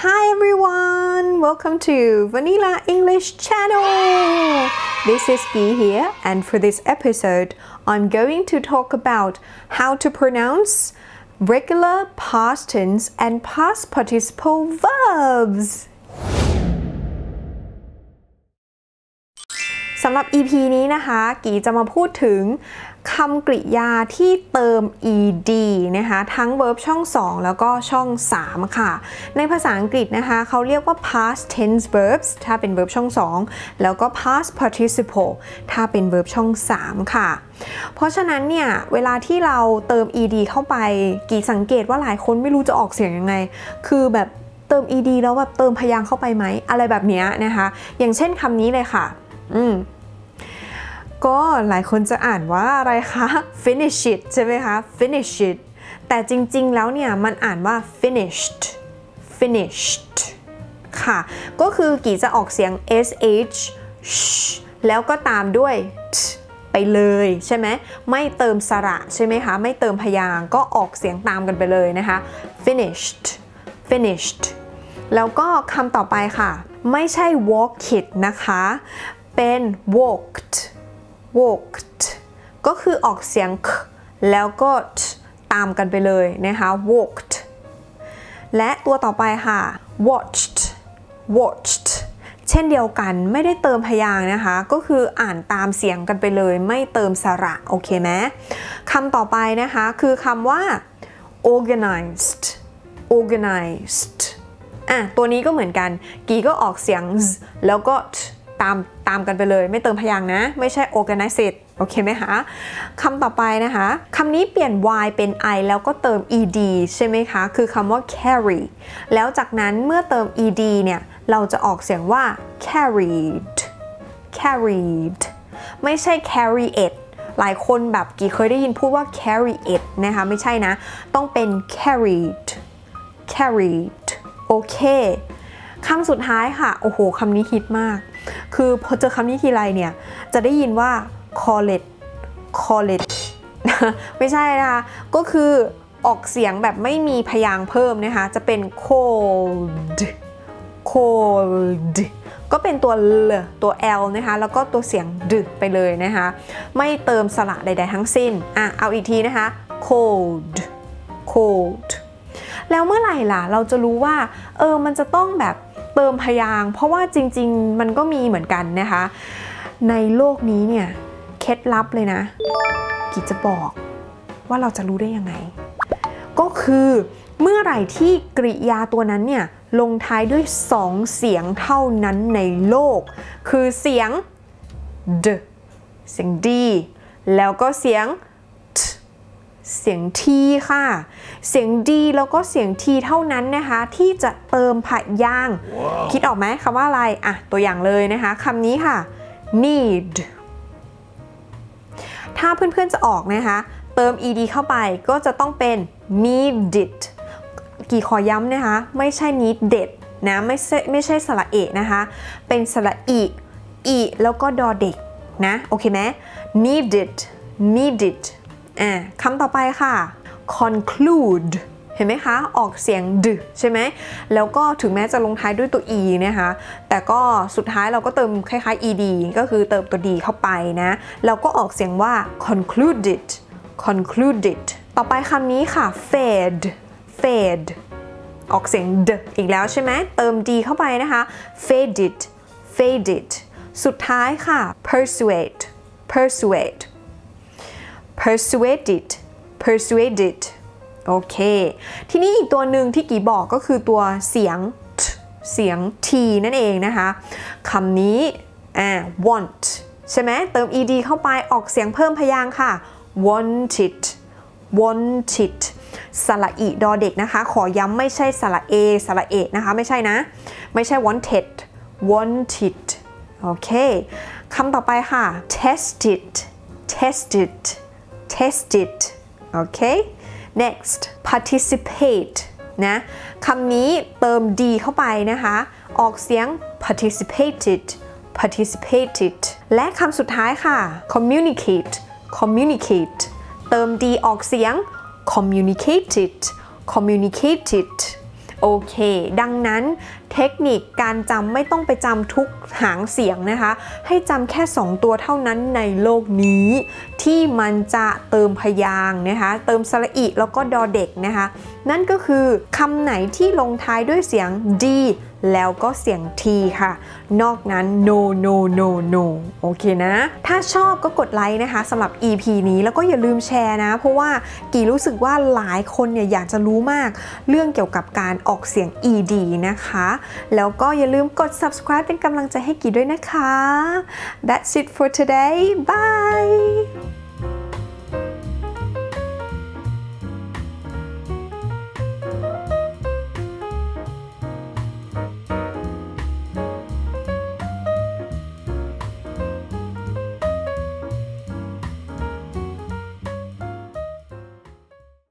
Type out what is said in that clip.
Hi everyone, welcome to Vanilla English channel. This is Gi here, and for this episode, I'm going to talk about how to pronounce regular past tense and past participle verbs. สำหรับ EP นี้นะคะ กีจะมาพูดถึงคำกริยาที่เติม ed นะคะทั้ง verb ช่อง 2 แล้วก็ช่อง 3 ค่ะ ในภาษาอังกฤษนะคะเขาเรียกว่า past tense verbs ถ้าเป็น verb ช่อง 2 แล้วก็ past participle ถ้าเป็น verb ช่อง 3 ค่ะ เพราะฉะนั้นเนี่ย เวลาที่เราเติม ed เข้าไป กีสังเกตว่าหลายคนไม่รู้จะออกเสียงยังไง คือแบบเติม ed แล้วแบบเติมพยางค์เข้าไปไหมอะไรแบบนี้นะคะ อย่างเช่นคำนี้เลยค่ะ อืมก็หลายคนจะอ่านว่าอะไรคะ finish it ใช่ไหมคะ finish it แต่จริงๆ แล้วเนี่ยมันอ่านว่า finished finished ค่ะ ก็คือกีจะออกเสียง sh sh แล้วก็ตามด้วย t ไปเลยใช่ไหมไม่เติมสระใช่ไหมคะไม่เติมพยางก็ออกเสียงตามกันไปเลยนะคะ finished finished แล้วก็คำต่อไปค่ะ ไม่ใช่ walk it นะคะ เป็น walked walked ก็คือออกเสียง k แล้วก็ t ตามกันไปเลยนะคะ walked และตัวต่อไปค่ะ watched watched เช่นเดียวกันไม่ได้เติมพยางนะคะ ก็คืออ่านตามเสียงกันไปเลย ไม่เติมสระโอเคไหมคำต่อไปนะคะคือคำว่า organized organized อะตัวนี้ก็เหมือนกัน กีก็ออกเสียง z แล้วก็ t ตามตามกันไปเลย ไม่เติมพยางนะ ไม่ใช่ organized โอเคไหมคะคำต่อไปนะคะคำนี้เปลี่ยน y เป็น i แล้วก็เติม ed ใช่ไหมคะ คือคำว่า carry แล้วจากนั้นเมื่อเติม ed เนี่ย เราจะออกเสียงว่า carried carried ไม่ใช่ carry it หลายคนแบบกี่เคยได้ยินพูดว่า carry it นะคะ ไม่ใช่นะ ต้องเป็น carried carried โอเค คำสุดท้ายค่ะ โอ้โหคำนี้ฮิตมาก คือพอเจอคำนี้ทีไรเนี่ย จะได้ยินว่า call it call it ไม่ใช่นะคะ ก็คือออกเสียงแบบไม่มีพยางค์เพิ่มนะคะ จะเป็น cold cold ก็เป็นตัว l ตัว l นะคะ แล้วก็ตัวเสียงดึไปเลยนะคะ ไม่เติมสระใด ๆ ทั้งสิ้น อะ เอาอีกทีนะคะ cold cold แล้วเมื่อไหร่ล่ะ เราจะรู้ว่า เออ มันจะต้องแบบ เติมพยาง เพราะว่าจริง ๆ มันก็มีเหมือนกันนะคะ ในโลกนี้เนี่ยเคล็ดลับเลยนะ กิจจะบอกว่าเราจะรู้ได้ยังไง ก็คือเมื่อไหร่ที่กริยาตัวนั้นเนี่ยลงท้ายด้วย 2 เสียงเท่านั้นในโลก คือเสียง d เสียง d แล้วก็เสียง เสียง t ค่ะ เสียง d แล้วก็เสียง t เท่านั้นนะคะ ที่จะเติมพยางค์คิดออกไหมคำว่าอะไรอะตัวอย่างเลยนะคะคำนี้ค่ะ need ถ้าเพื่อนๆจะออกนะคะ เติม ed เข้าไปก็จะต้องเป็น needed กี่ขอย้ำนะคะ ไม่ใช่ needed นะไม่ใช่ไม่ใช่สระเอะนะคะ เป็นสระอีอีแล้วก็ดอเด็กนะ โอเคไหม needed needed อ่าคำต่อไปค่ะ conclude เห็นไหมคะ ออกเสียงดใช่ไหม แล้วก็ถึงแม้จะลงท้ายด้วยตัว e นะคะ แต่ก็สุดท้ายเราก็เติมคล้ายๆ ed ก็คือเติมตัว d เข้าไปนะ เราก็ออกเสียงว่า concluded concluded ต่อไปคำนี้ค่ะ fade fade ออกเสียงดอีกแล้วใช่ไหม เติม d เข้าไปนะคะ faded faded สุดท้ายค่ะ persuade persuade persuaded persuaded โอเค ทีนี้อีกตัวหนึ่งที่กีบอกก็คือตัวเสียง t เสียง t นั่นเองนะคะคำนี้อ่า want ใช่ไหมเติม ed เข้าไปออกเสียงเพิ่มพยางค์ค่ะ wanted wanted สระอีดอเด็กนะคะ ขอย้ำไม่ใช่สระเอสระเอกนะคะ ไม่ใช่นะ ไม่ใช่ wanted wanted โอเคคำต่อไปค่ะ tested tested tested โอเค next participate นะคำนี้เติม d เข้าไปนะคะ ออกเสียง participated participated และคำสุดท้ายค่ะ communicate communicate เติม d ออกเสียง communicated communicated โอเค ดังนั้นเทคนิคการจำไม่ต้องไปจำทุกหางเสียงนะคะ ให้จำแค่ 2 ตัวเท่านั้นในโลกนี้ ที่มันจะเติมพยางนะคะ เติมสระอิแล้วก็ดอเด็กนะคะ นั่นก็คือคำไหนที่ลงท้ายด้วยเสียง d แล้วก็เสียง t ค่ะ นอกนั้น no no no no โอเคนะ ถ้าชอบก็กดไลค์นะคะสำหรับ EP นี้แล้วก็อย่าลืมแชร์นะ เพราะว่ากีรู้สึกว่าหลายคนเนี่ยอยากจะรู้มาก เรื่องเกี่ยวกับการออกเสียง ed นะคะ แล้วก็อย่าลืมกด subscribe เป็นกำลังใจให้กีด้วยนะคะ That's it for today bye